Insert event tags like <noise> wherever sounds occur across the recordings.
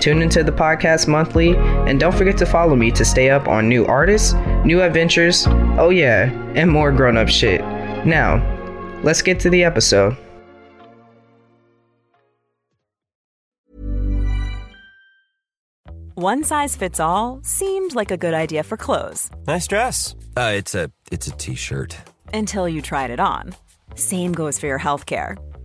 Tune into the podcast monthly, and don't forget to follow me to stay up on new artists, new adventures, oh yeah, and more grown up shit. Now, let's get to the episode. One size fits all seemed like a good idea for clothes Nice dress. Uh, it's a it's a t-shirt. until you tried it on. Same goes for your healthcare.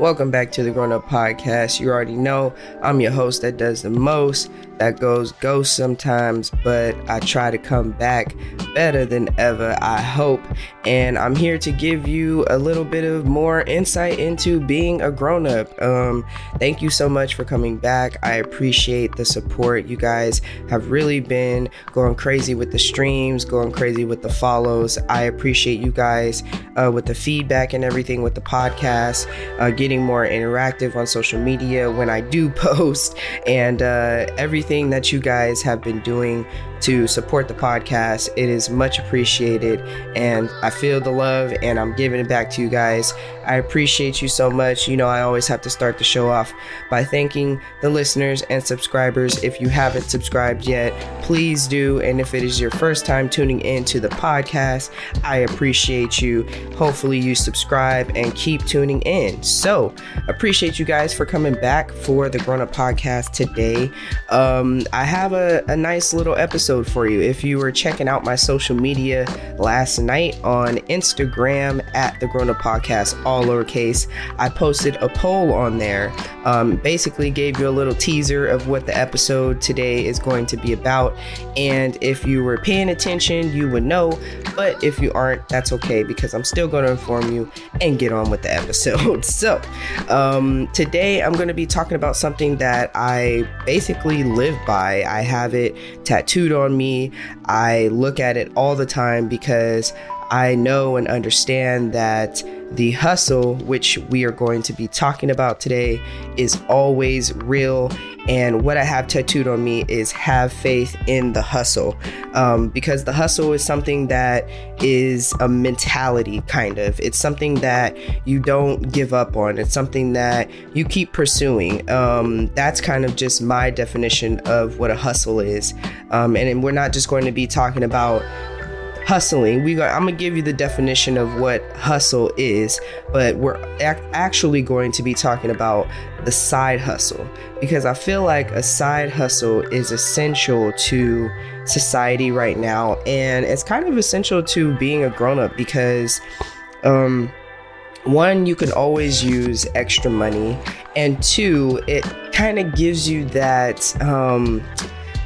Welcome back to the Grown Up Podcast. You already know I'm your host that does the most, that goes ghost sometimes, but I try to come back better than ever, I hope. And I'm here to give you a little bit of more insight into being a grown up. Um, thank you so much for coming back. I appreciate the support. You guys have really been going crazy with the streams, going crazy with the follows. I appreciate you guys uh, with the feedback and everything with the podcast, uh, getting more interactive on social media when I do <laughs> post, and uh, everything that you guys have been doing to support the podcast. It is much appreciated, and I feel the love, and I'm giving it back to you guys. I appreciate you so much. You know, I always have to start the show off by thanking the listeners and subscribers. If you haven't subscribed yet, please do. And if it is your first time tuning into the podcast, I appreciate you. Hopefully, you subscribe and keep tuning in. So, appreciate you guys for coming back for the Grown Up Podcast today. Um, I have a, a nice little episode for you. If you were checking out my social media last night on Instagram at the Grown Up Podcast, all lowercase, I posted a poll on there. Um, basically, gave you a little teaser of what the episode today is going to be about. And if you were paying attention, you would know. But if you aren't, that's okay because I'm still going to inform you and get on with the episode. <laughs> So, um, today I'm going to be talking about something that I basically live by. I have it tattooed on me. I look at it all the time because I know and understand that the hustle, which we are going to be talking about today, is always real. And what I have tattooed on me is have faith in the hustle. Um, because the hustle is something that is a mentality, kind of. It's something that you don't give up on, it's something that you keep pursuing. Um, that's kind of just my definition of what a hustle is. Um, and, and we're not just going to be talking about hustling. We got i'm gonna give you the definition of what hustle is but we're ac- actually going to be talking about the side hustle because i feel like a side hustle is essential to society right now and it's kind of essential to being a grown-up because um one you can always use extra money and two it kind of gives you that um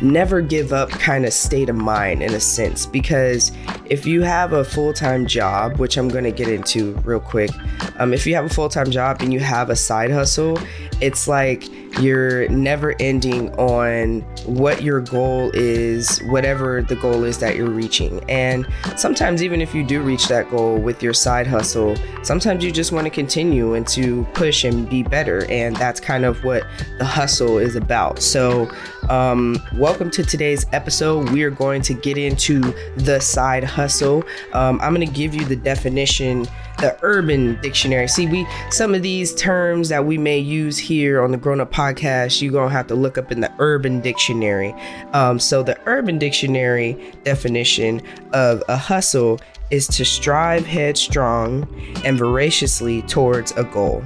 never give up kind of state of mind in a sense because if you have a full-time job which i'm going to get into real quick um, if you have a full-time job and you have a side hustle it's like you're never ending on what your goal is whatever the goal is that you're reaching. And sometimes even if you do reach that goal with your side hustle sometimes you just want to continue and to push and be better and that's kind of what the hustle is about. So um, welcome to today's episode. We are going to get into the side hustle. Um, I'm going to give you the definition, the urban dictionary. See, we some of these terms that we may use here on the Grown Up Podcast, you're going to have to look up in the urban dictionary. Um, so, the urban dictionary definition of a hustle is to strive headstrong and voraciously towards a goal.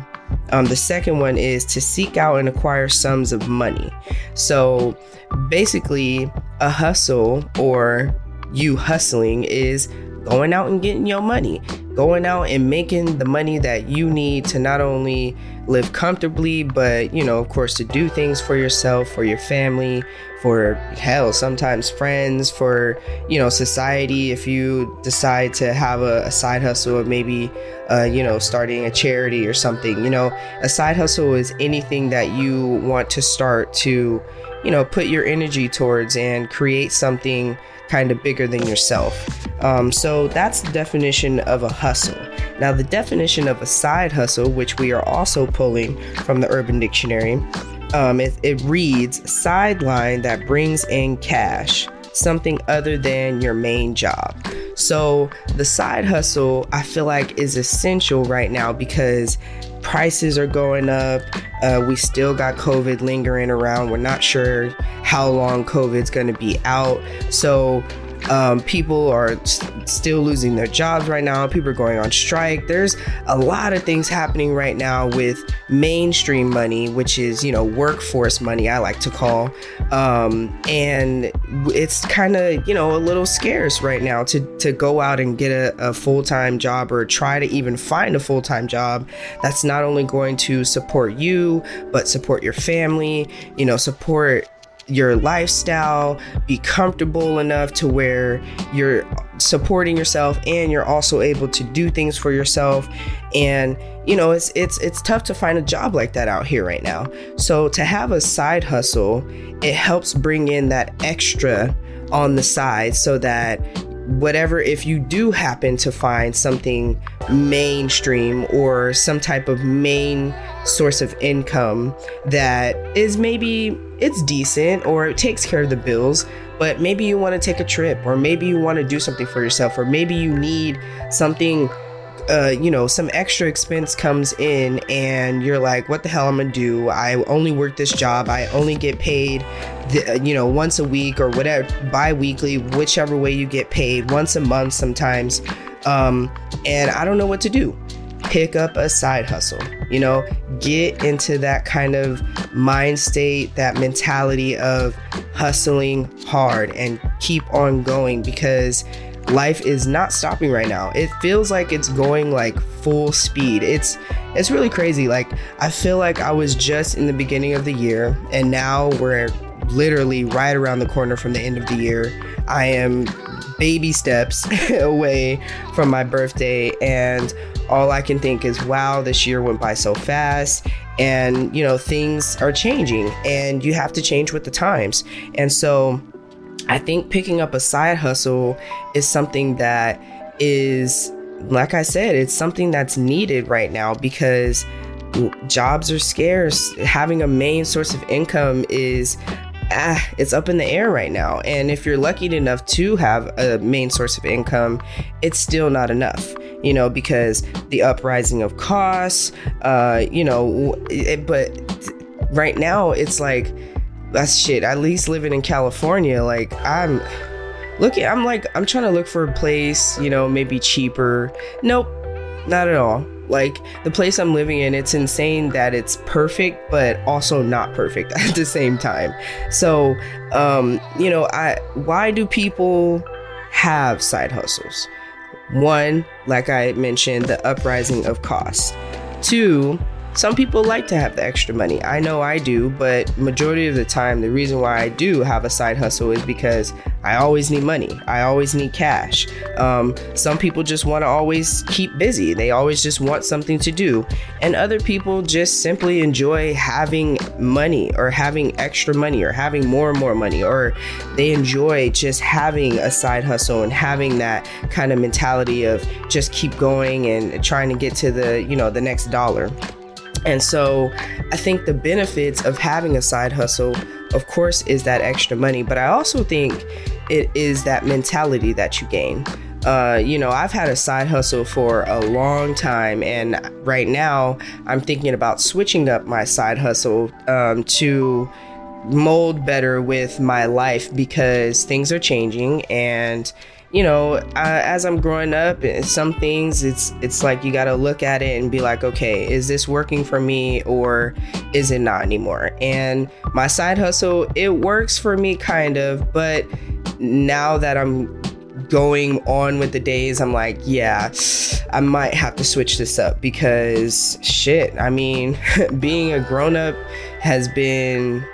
Um, the second one is to seek out and acquire sums of money. So basically, a hustle or you hustling is going out and getting your money, going out and making the money that you need to not only live comfortably, but, you know, of course, to do things for yourself, for your family, for hell, sometimes friends, for, you know, society. If you decide to have a, a side hustle maybe, uh, you know, starting a charity or something, you know, a side hustle is anything that you want to start to, you know, put your energy towards and create something kind of bigger than yourself. Um, so that's the definition of a hustle. Now, the definition of a side hustle, which we are also pulling from the Urban Dictionary, um, it, it reads sideline that brings in cash, something other than your main job. So, the side hustle, I feel like, is essential right now because prices are going up. Uh, we still got COVID lingering around. We're not sure how long COVID's going to be out. So, um, people are st- still losing their jobs right now. People are going on strike. There's a lot of things happening right now with mainstream money, which is, you know, workforce money, I like to call. Um, and it's kind of, you know, a little scarce right now to, to go out and get a, a full time job or try to even find a full time job that's not only going to support you, but support your family, you know, support your lifestyle, be comfortable enough to where you're supporting yourself and you're also able to do things for yourself and you know it's it's it's tough to find a job like that out here right now. So to have a side hustle, it helps bring in that extra on the side so that whatever if you do happen to find something mainstream or some type of main source of income that is maybe it's decent or it takes care of the bills but maybe you want to take a trip or maybe you want to do something for yourself or maybe you need something uh, you know, some extra expense comes in and you're like, what the hell I'm gonna do? I only work this job. I only get paid, the, you know, once a week or whatever, bi weekly, whichever way you get paid, once a month sometimes. Um, and I don't know what to do. Pick up a side hustle, you know, get into that kind of mind state, that mentality of hustling hard and keep on going because life is not stopping right now. It feels like it's going like full speed. It's it's really crazy. Like I feel like I was just in the beginning of the year and now we're literally right around the corner from the end of the year. I am baby steps <laughs> away from my birthday and all I can think is wow, this year went by so fast and you know things are changing and you have to change with the times. And so I think picking up a side hustle is something that is, like I said, it's something that's needed right now because jobs are scarce. Having a main source of income is ah, it's up in the air right now. And if you're lucky enough to have a main source of income, it's still not enough, you know, because the uprising of costs, uh, you know, it, but right now it's like that's shit. At least living in California, like I'm looking, I'm like, I'm trying to look for a place, you know, maybe cheaper. Nope, not at all. Like the place I'm living in, it's insane that it's perfect, but also not perfect <laughs> at the same time. So, um, you know, I why do people have side hustles? One, like I mentioned, the uprising of costs. Two, some people like to have the extra money. I know I do, but majority of the time, the reason why I do have a side hustle is because I always need money. I always need cash. Um, some people just want to always keep busy. They always just want something to do. And other people just simply enjoy having money or having extra money or having more and more money or they enjoy just having a side hustle and having that kind of mentality of just keep going and trying to get to the, you know, the next dollar. And so I think the benefits of having a side hustle, of course, is that extra money, but I also think it is that mentality that you gain. Uh, you know, I've had a side hustle for a long time, and right now I'm thinking about switching up my side hustle um, to mold better with my life because things are changing and you know, uh, as I'm growing up, eh, some things it's it's like you got to look at it and be like, okay, is this working for me or is it not anymore? And my side hustle, it works for me kind of, but now that I'm going on with the days, I'm like, yeah, I might have to switch this up because shit, I mean, <laughs> being a grown up has been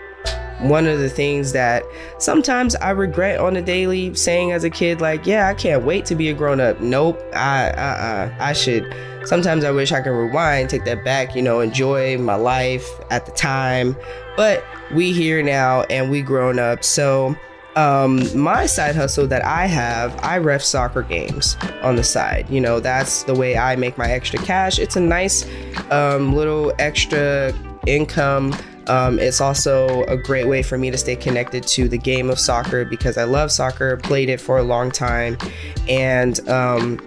one of the things that sometimes I regret on a daily saying as a kid, like, yeah, I can't wait to be a grown up. Nope, I, uh, uh, I should. Sometimes I wish I could rewind, take that back, you know, enjoy my life at the time. But we here now and we grown up. So, um, my side hustle that I have, I ref soccer games on the side. You know, that's the way I make my extra cash. It's a nice um, little extra income um, it's also a great way for me to stay connected to the game of soccer because I love soccer, played it for a long time, and um,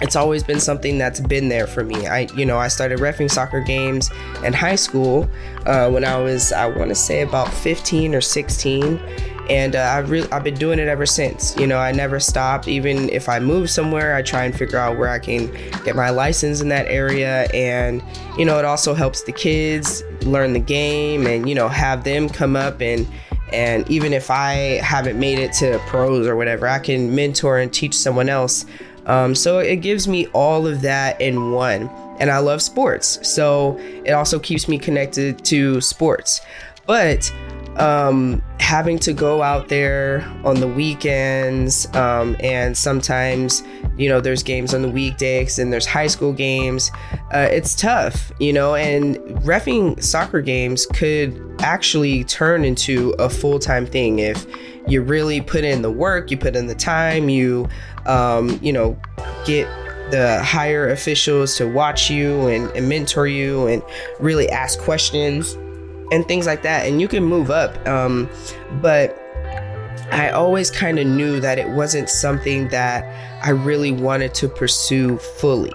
it's always been something that's been there for me. I, you know, I started refing soccer games in high school uh, when I was, I want to say, about 15 or 16 and uh, I've I've been doing it ever since. You know, I never stopped. Even if I move somewhere, I try and figure out where I can get my license in that area, and you know, it also helps the kids learn the game, and you know, have them come up and and even if I haven't made it to pros or whatever, I can mentor and teach someone else. Um, so it gives me all of that in one. And I love sports. So it also keeps me connected to sports. But um, having to go out there on the weekends um, and sometimes you know there's games on the weekdays and there's high school games uh, it's tough you know and refing soccer games could actually turn into a full-time thing if you really put in the work you put in the time you um, you know get the higher officials to watch you and, and mentor you and really ask questions and things like that. And you can move up. Um, but I always kind of knew that it wasn't something that I really wanted to pursue fully.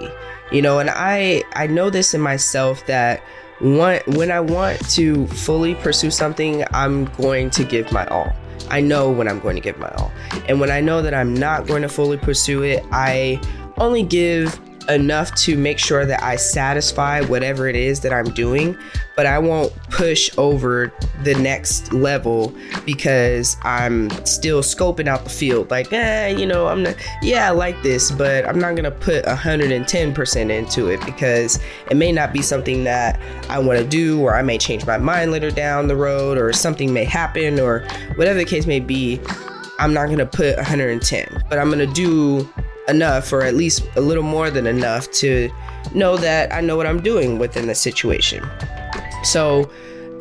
You know, and I I know this in myself that when when I want to fully pursue something, I'm going to give my all. I know when I'm going to give my all. And when I know that I'm not going to fully pursue it, I only give enough to make sure that I satisfy whatever it is that I'm doing, but I won't push over the next level because I'm still scoping out the field. Like, eh, you know, I'm not, yeah, I like this, but I'm not gonna put 110% into it because it may not be something that I wanna do, or I may change my mind later down the road, or something may happen, or whatever the case may be. I'm not gonna put 110, but I'm gonna do enough, or at least a little more than enough, to know that I know what I'm doing within the situation. So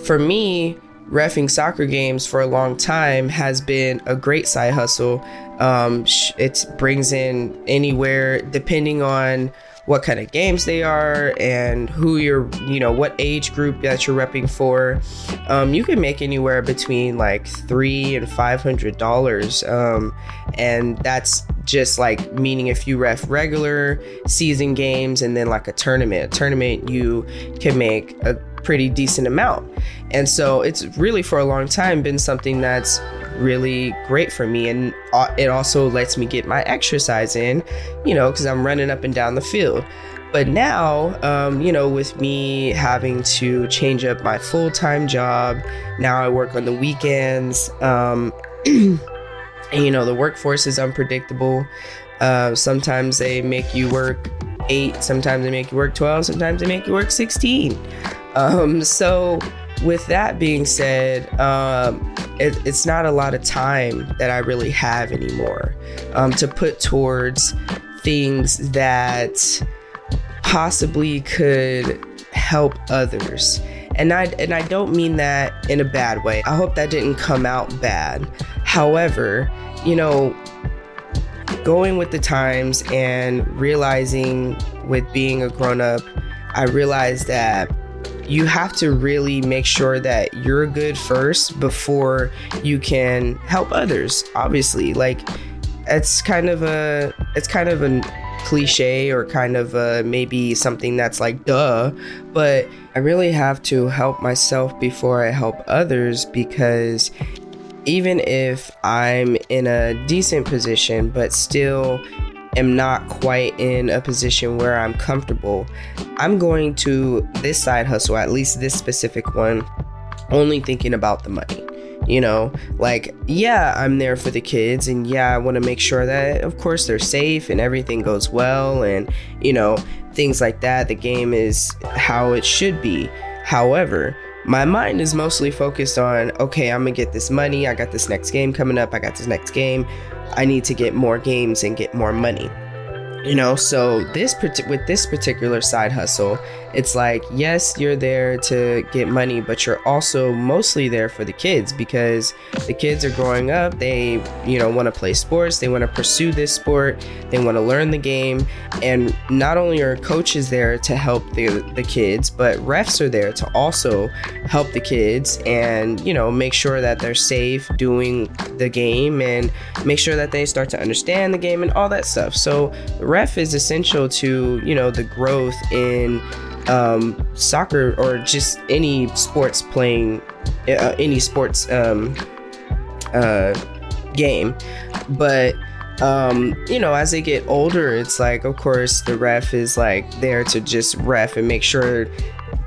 for me, refing soccer games for a long time has been a great side hustle. Um, it brings in anywhere, depending on what kind of games they are and who you're, you know, what age group that you're repping for. Um, you can make anywhere between like three and five hundred dollars, um, and that's just like meaning if you ref regular season games and then like a tournament. A tournament you can make a pretty decent amount. And so it's really for a long time been something that's really great for me. And uh, it also lets me get my exercise in you know because i'm running up and down the field. But now um, you know with me having to change up my full-time job now i work on the weekends um, <clears throat> and you know the workforce is unpredictable. Uh, sometimes they make you work eight sometimes they make you work 12 sometimes they make you work 16 um, so with that being said, um, it, it's not a lot of time that I really have anymore um, to put towards things that possibly could help others. And I and I don't mean that in a bad way. I hope that didn't come out bad. However, you know, going with the times and realizing with being a grown up, I realized that you have to really make sure that you're good first before you can help others obviously. Like it's kind of a it's kind of a cliche or kind of a, maybe something that's like duh but i really have to help myself before i help others because even if i'm in a decent position but still am not quite in a position where I'm comfortable, I'm going to this side hustle, at least this specific one, only thinking about the money. You know, like, yeah, I'm there for the kids, and yeah, I want to make sure that, of course, they're safe and everything goes well, and, you know, things like that. The game is how it should be. However, my mind is mostly focused on okay, I'm gonna get this money. I got this next game coming up. I got this next game. I need to get more games and get more money you know so this with this particular side hustle it's like yes you're there to get money but you're also mostly there for the kids because the kids are growing up. They you know want to play sports. They want to pursue this sport. They want to learn the game. And not only are coaches there to help the the kids but refs are there to also help the kids and you know make sure that they're safe doing the game and make sure that they start to understand the game and all that stuff. So ref is essential to you know the growth in um, soccer or just any sports playing uh, any sports um, uh, game. But um, you know as they get older it's like of course the ref is like there to just ref and make sure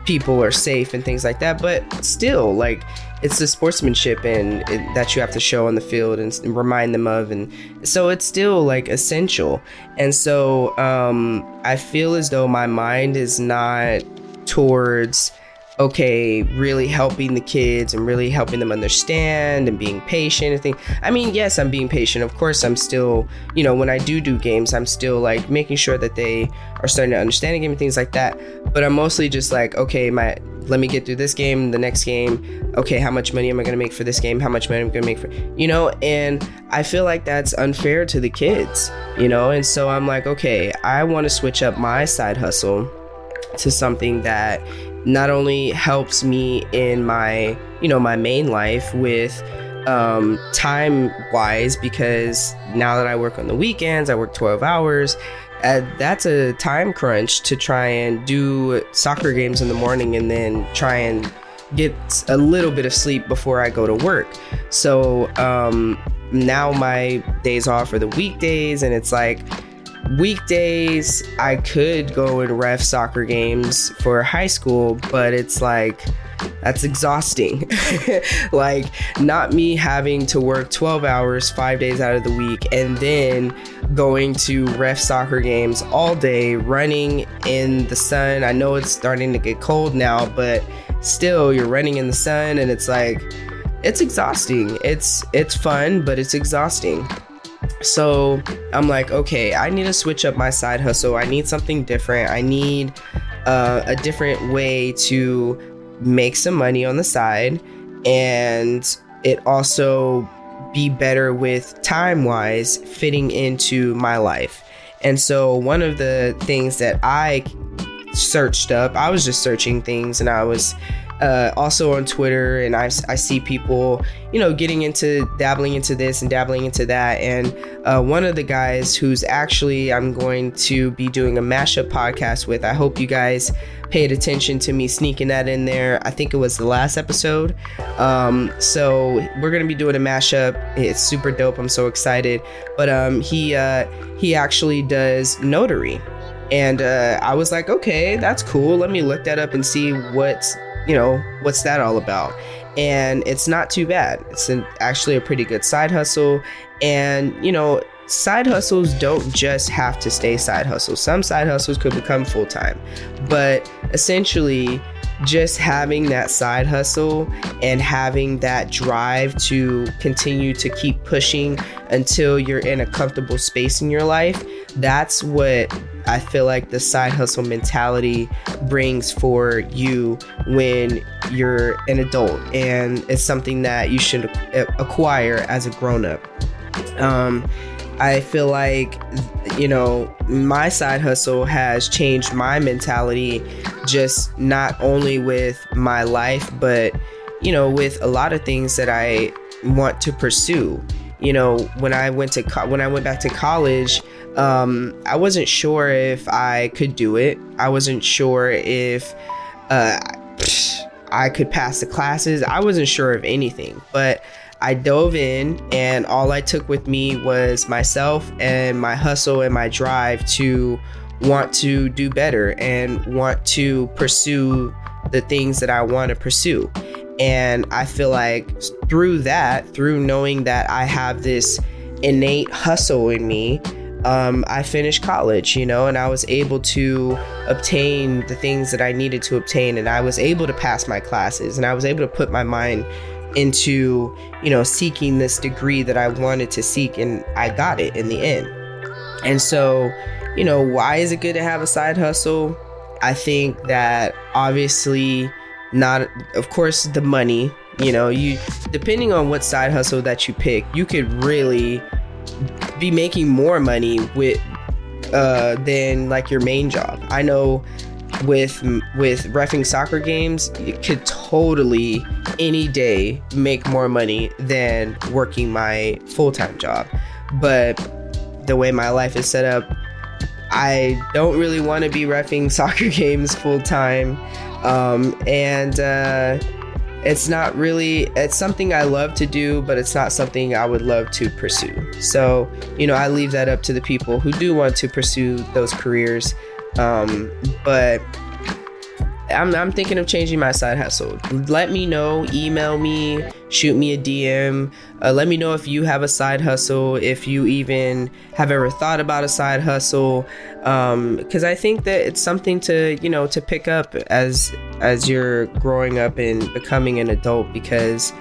people are safe and things like that. But still like it's the sportsmanship and it, that you have to show on the field and, and, remind them of and so it's still like essential. And so um, i feel as though my mind is not towards okay really helping the kids and really helping them understand and being patient and things i mean yes i'm being patient of course i'm still you know when i do do games i'm still like making sure that they are starting to understand the game and things like that but i'm mostly just like okay my let me get through this game, the next game. Okay, how much money am I going to make for this game? How much money am I going to make for, you know? And I feel like that's unfair to the kids, you know? And so I'm like, okay, I want to switch up my side hustle to something that not only helps me in my, you know, my main life with um, time wise, because now that I work on the weekends, I work 12 hours uh, that's a time crunch to try and do soccer games in the morning and then try and get a little bit of sleep before I go to work. So um, now my days off are the weekdays, and it's like weekdays I could go and ref soccer games for high school, but it's like that's exhausting. <laughs> like, not me having to work 12 hours, five days out of the week, and then going to ref soccer games all day, running in the sun. I know it's starting to get cold now, but still, you're running in the sun, and it's like, it's exhausting. It's it's fun, but it's exhausting. So I'm like, okay, I need to switch up my side hustle. I need something different. I need uh, a different way to make some money on the side and it also be better with time wise fitting into my life. And so, one of the things that I searched up, I was just searching things and I was uh, also on Twitter, and I, I see people, you know, getting into dabbling into this and dabbling into that. And uh, one of the guys who's actually I'm going to be doing a mashup podcast with, I hope you guys paid attention to me sneaking that in there. I think it was the last episode. Um, so we're gonna be doing a mashup. It's super dope. I'm so excited. But um, he uh, he actually does notary. And uh, I was like, okay, that's cool. Let me look that up and see what's you know, what's that all about? And it's not too bad. It's an, actually a pretty good side hustle. And, you know, side hustles don't just have to stay side hustles. Some side hustles could become full time. But essentially, just having that side hustle and having that drive to continue to keep pushing until you're in a comfortable space in your life, that's what I feel like the side hustle mentality brings for you when you're an adult. And it's something that you should acquire as a grown up. Um, I feel like, you know, my side hustle has changed my mentality just not only with my life, but, you know, with a lot of things that I want to pursue. You know, when I went to co- when I went back to college, um, I wasn't sure if I could do it. I wasn't sure if uh, I could pass the classes. I wasn't sure of anything, but I dove in, and all I took with me was myself and my hustle and my drive to want to do better and want to pursue the things that I want to pursue. And I feel like through that, through knowing that I have this innate hustle in me, um, I finished college, you know, and I was able to obtain the things that I needed to obtain, and I was able to pass my classes, and I was able to put my mind into, you know, seeking this degree that I wanted to seek, and I got it in the end. And so, you know, why is it good to have a side hustle? I think that obviously, not, of course, the money, you know, you, depending on what side hustle that you pick, you could really be making more money with uh, than like your main job. I know with with refing soccer games, you could totally any day make more money than working my full time job. But the way my life is set up, I don't really want to be refing <laughs> soccer games full time, um, and. Uh, it's not really it's something i love to do but it's not something i would love to pursue. So you know i leave that up to the people who do want to pursue those careers. Um, but I'm, I'm thinking of changing my side hustle. Let me know, email me, shoot me a DM. Uh, let me know if you have a side hustle, if you even have ever thought about a side hustle. Because um, I think that it's something to you know to pick up as as you're growing up and becoming an adult. Because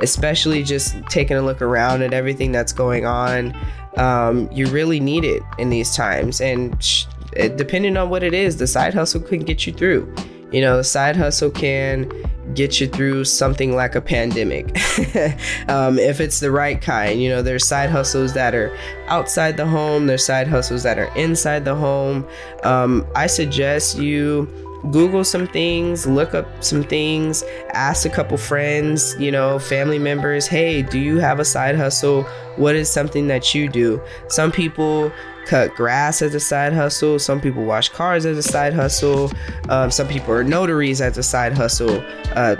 especially just taking a look around at everything that's going on, um, you really need it in these times. And sh- depending on what it is, the side hustle can get you through you know, side hustle can get you through something like a pandemic <laughs> um, if it's the right kind. You know, there's side hustles that are outside the home, there's side hustles that are inside the home. Um, I suggest you Google some things, look up some things, ask a couple friends, you know, family members, hey, do you have a side hustle? What is something that you do? Some people cut grass as a side hustle. Some people wash cars as a side hustle. Um, some people are notaries as a side hustle. Uh,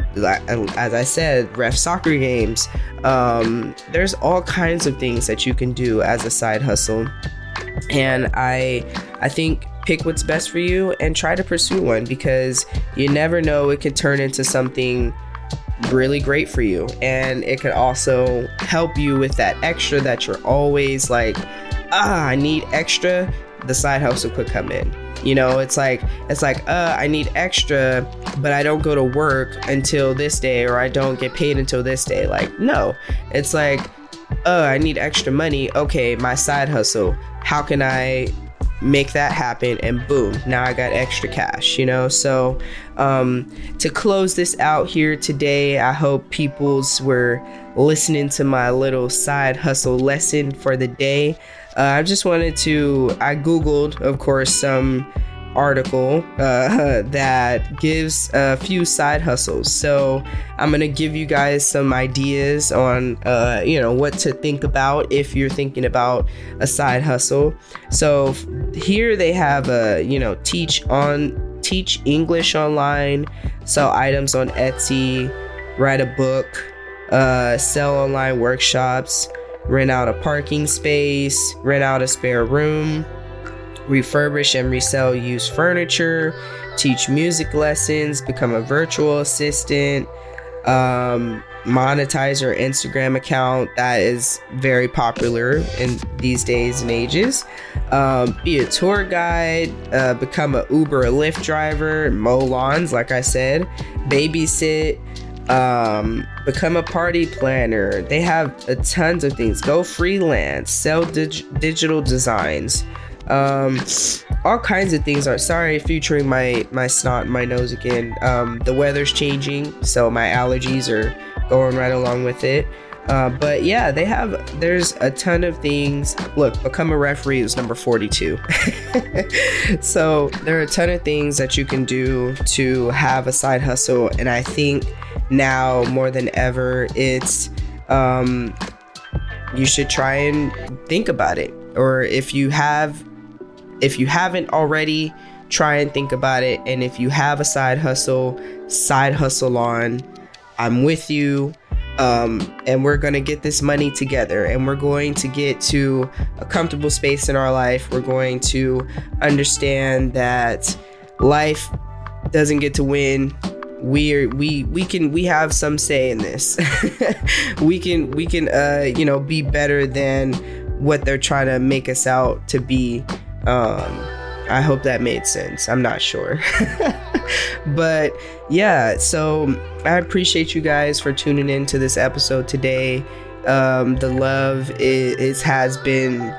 as I said, ref soccer games. Um, there's all kinds of things that you can do as a side hustle, and I I think pick what's best for you and try to pursue one because you never know it could turn into something really great for you and it could also help you with that extra that you're always like ah, I need extra, the side hustle could come in. You know, it's like it's like, uh, I need extra, but I don't go to work until this day or I don't get paid until this day. Like, no. It's like, uh, I need extra money. Okay, my side hustle. How can I make that happen and boom now i got extra cash you know so um, to close this out here today i hope peoples were listening to my little side hustle lesson for the day uh, I just wanted to, I Googled, of course, some article uh, <laughs> that gives a few side hustles. So I'm gonna give you guys some ideas on, uh, you know, what to think about if you're thinking about a side hustle. So here they have a, you know, teach on teach English online, sell items on Etsy, write a book, uh, sell online workshops rent out a parking space, rent out a spare room, refurbish and resell used furniture, teach music lessons, become a virtual assistant, um, monetize your Instagram account. That is very popular in these days and ages. Um, be a tour guide, uh, become a Uber or Lyft driver, mow lawns, like I said, babysit um, become a party planner. They have a tons of things. Go freelance, sell dig- digital designs, um, all kinds of things. Are sorry, featuring my my snot, my nose again. Um, the weather's changing, so my allergies are going right along with it. Uh, but yeah, they have. There's a ton of things. Look, become a referee is number 42. <laughs> so there are a ton of things that you can do to have a side hustle, and I think now more than ever, it's um, you should try and think about it. Or if you have, if you haven't already, try and think about it. And if you have a side hustle, side hustle on. I'm with you um, and we're going to get this money together and we're going to get to a comfortable space in our life. We're going to understand that life doesn't get to win we're we we can we have some say in this. <laughs> we can we can uh you know be better than what they're trying to make us out to be. Um, I hope that made sense. I'm not sure. <laughs> but yeah, so I appreciate you guys for tuning in to this episode today. Um, the love is, is has been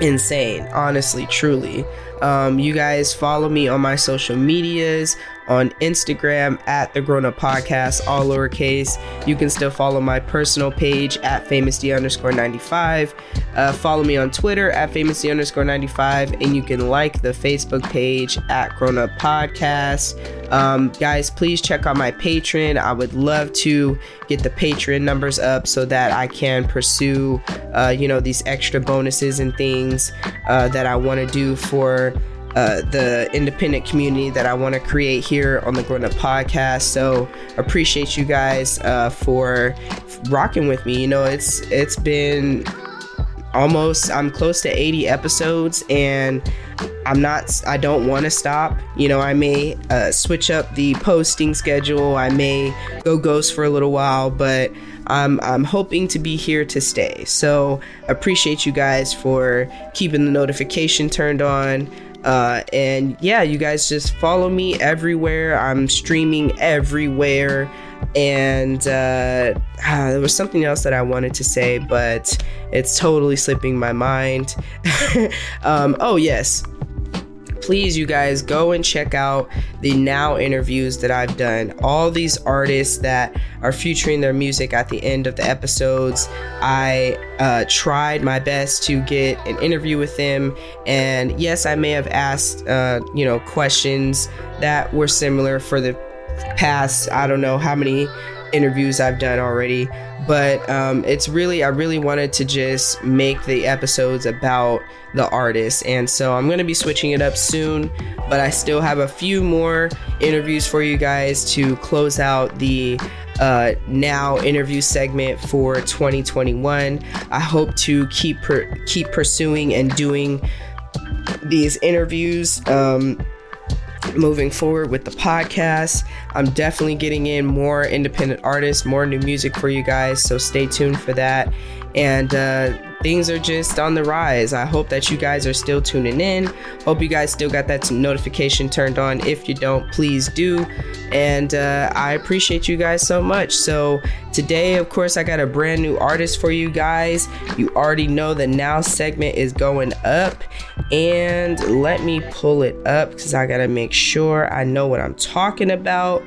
insane, honestly, truly. Um, you guys follow me on my social medias on Instagram at the Grown Up Podcast, all lowercase. You can still follow my personal page at famousd underscore 95. Uh, follow me on Twitter at famousd underscore 95. And you can like the Facebook page at Grown Up Podcast. Um, guys, please check out my Patreon. I would love to get the Patreon numbers up so that I can pursue, uh, you know, these extra bonuses and things uh, that I want to do for uh, the independent community that I want to create here on the Grown Up Podcast. So appreciate you guys uh, for rocking with me. You know, it's it's been almost I'm close to 80 episodes and I'm not I don't want to stop. You know, I may uh, switch up the posting schedule. I may go ghost for a little while, but I'm I'm hoping to be here to stay. So appreciate you guys for keeping the notification turned on. Uh, and yeah, you guys just follow me everywhere. I'm streaming everywhere. And uh, <sighs> there was something else that I wanted to say, but it's totally slipping my mind. <laughs> um, oh, yes please, you guys, go and check out the now interviews that I've done. All these artists that are featuring their music at the end of the episodes. I uh, tried my best to get an interview with them. And yes, I may have asked, uh, you know, questions that were similar for the past, I don't know how many interviews I've done already. But um, it's really, I really wanted to just make the episodes about the artist. And so I'm going to be switching it up soon, but I still have a few more interviews for you guys to close out the uh, now interview segment for 2021. I hope to keep per- keep pursuing and doing these interviews. Um, moving forward with the podcast. I'm definitely getting in more independent artists, more new music for you guys. So stay tuned for that. And uh, things are just on the rise. I hope that you guys are still tuning in. Hope you guys still got that notification turned on. If you don't, please do. And uh, I appreciate you guys so much. So, today, of course, I got a brand new artist for you guys. You already know the now segment is going up. And let me pull it up because I got to make sure I know what I'm talking about.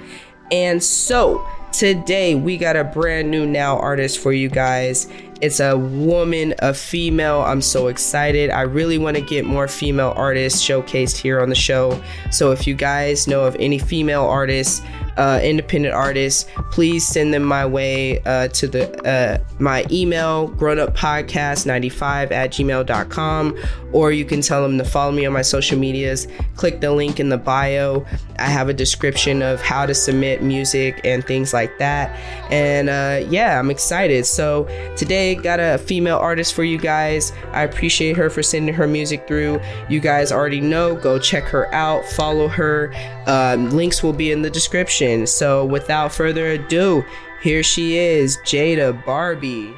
And so, today we got a brand new now artist for you guys it's a woman, a female. I'm so excited. I really want to get more female artists showcased here on the show. So if you guys know of any female artists, uh, independent artists, please send them my way uh, to the uh, my email grownuppodcast95 at gmail.com or you can tell them to follow me on my social medias click the link in the bio i have a description of how to submit music and things like that and uh, yeah i'm excited so today got a female artist for you guys. I appreciate her for sending her music through. You guys already know. Go check her out. Follow her. Um, links will be in the description. So without further ado, here she is, Jada Barbie.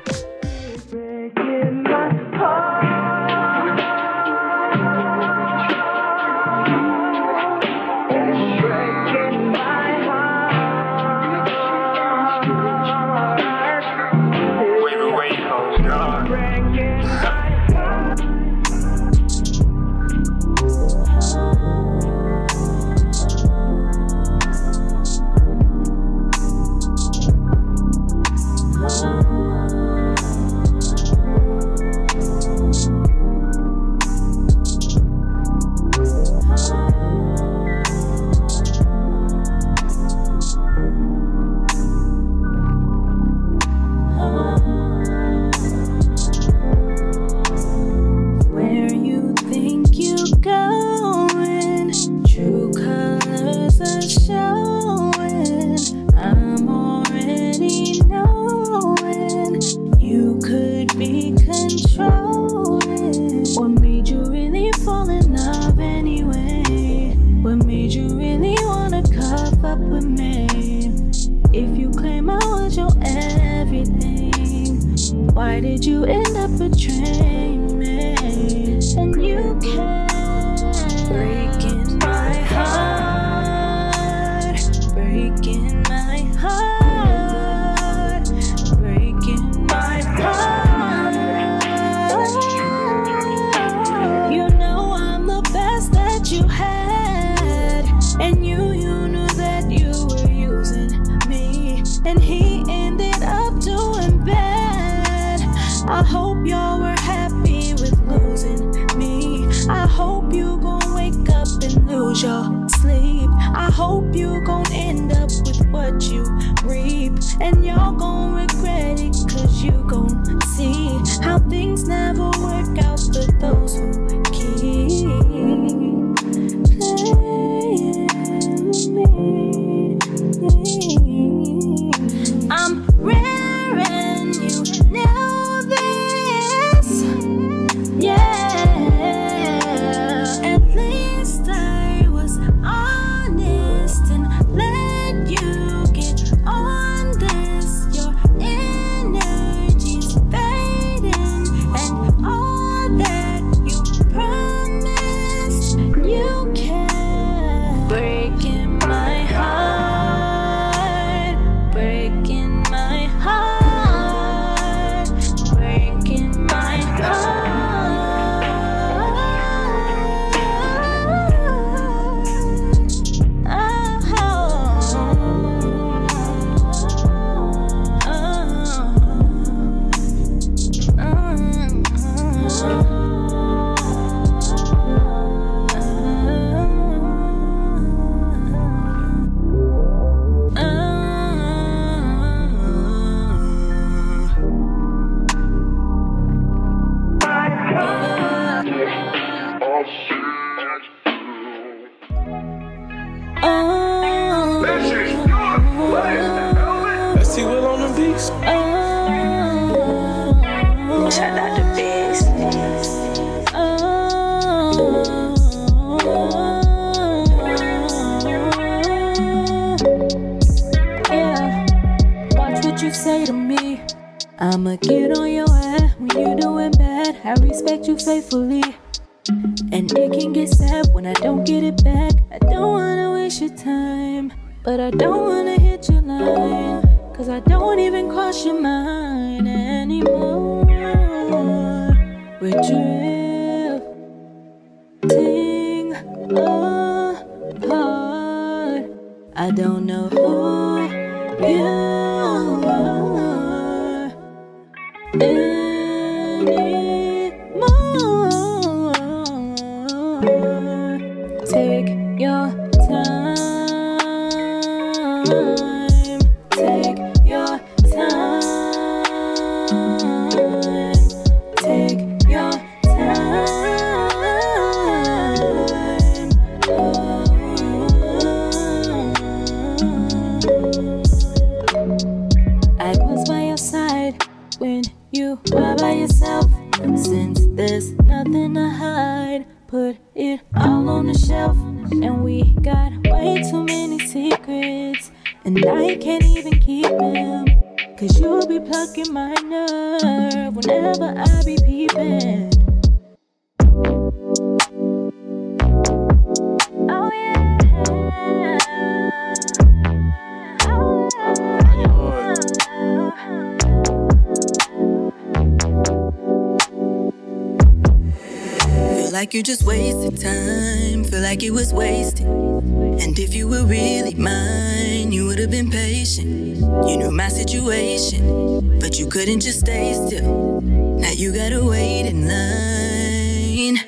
You say to me. I'ma get on your ass when you're doing bad. I respect you faithfully. And it can get sad when I don't get it back. I don't wanna waste your time, but I don't wanna hit your line. Cause I don't even cross your mind anymore. We're drifting apart. I don't know who you anymore. Shelf. And we got way too many secrets, and I can't even keep them. Cause you'll be plucking my nerve whenever I be peeping. Feel like you just wasted time, feel like it was wasted. And if you were really mine, you would have been patient. You knew my situation, but you couldn't just stay still. Now you gotta wait in line.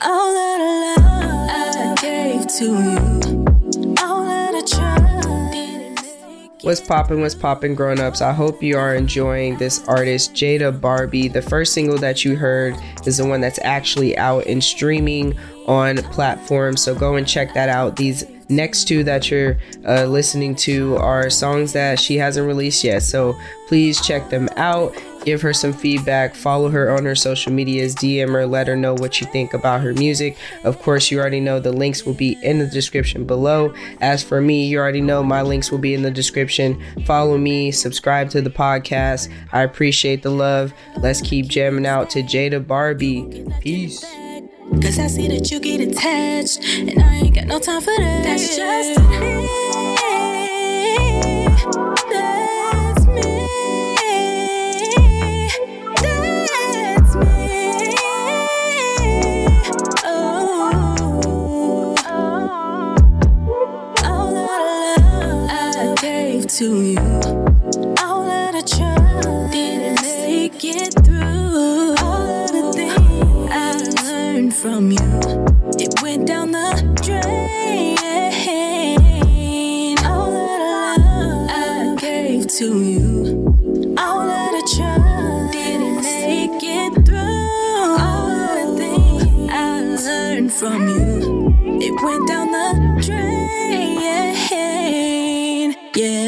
All that love, I gave to you. What's poppin', what's poppin', grown ups? I hope you are enjoying this artist, Jada Barbie. The first single that you heard is the one that's actually out and streaming on platforms. So go and check that out. These next two that you're uh, listening to are songs that she hasn't released yet. So please check them out. Give her some feedback. Follow her on her social medias. DM her. Let her know what you think about her music. Of course, you already know the links will be in the description below. As for me, you already know my links will be in the description. Follow me. Subscribe to the podcast. I appreciate the love. Let's keep jamming out to Jada Barbie. Peace. Cause I see that you get attached, and I ain't got no time for that. That's just me. To you. All that I tried didn't make it through. All of the things I learned from you, it went down the drain. All that love I gave to you, all that I tried didn't make it through. All of the things I learned from you, it went down the drain. Yeah.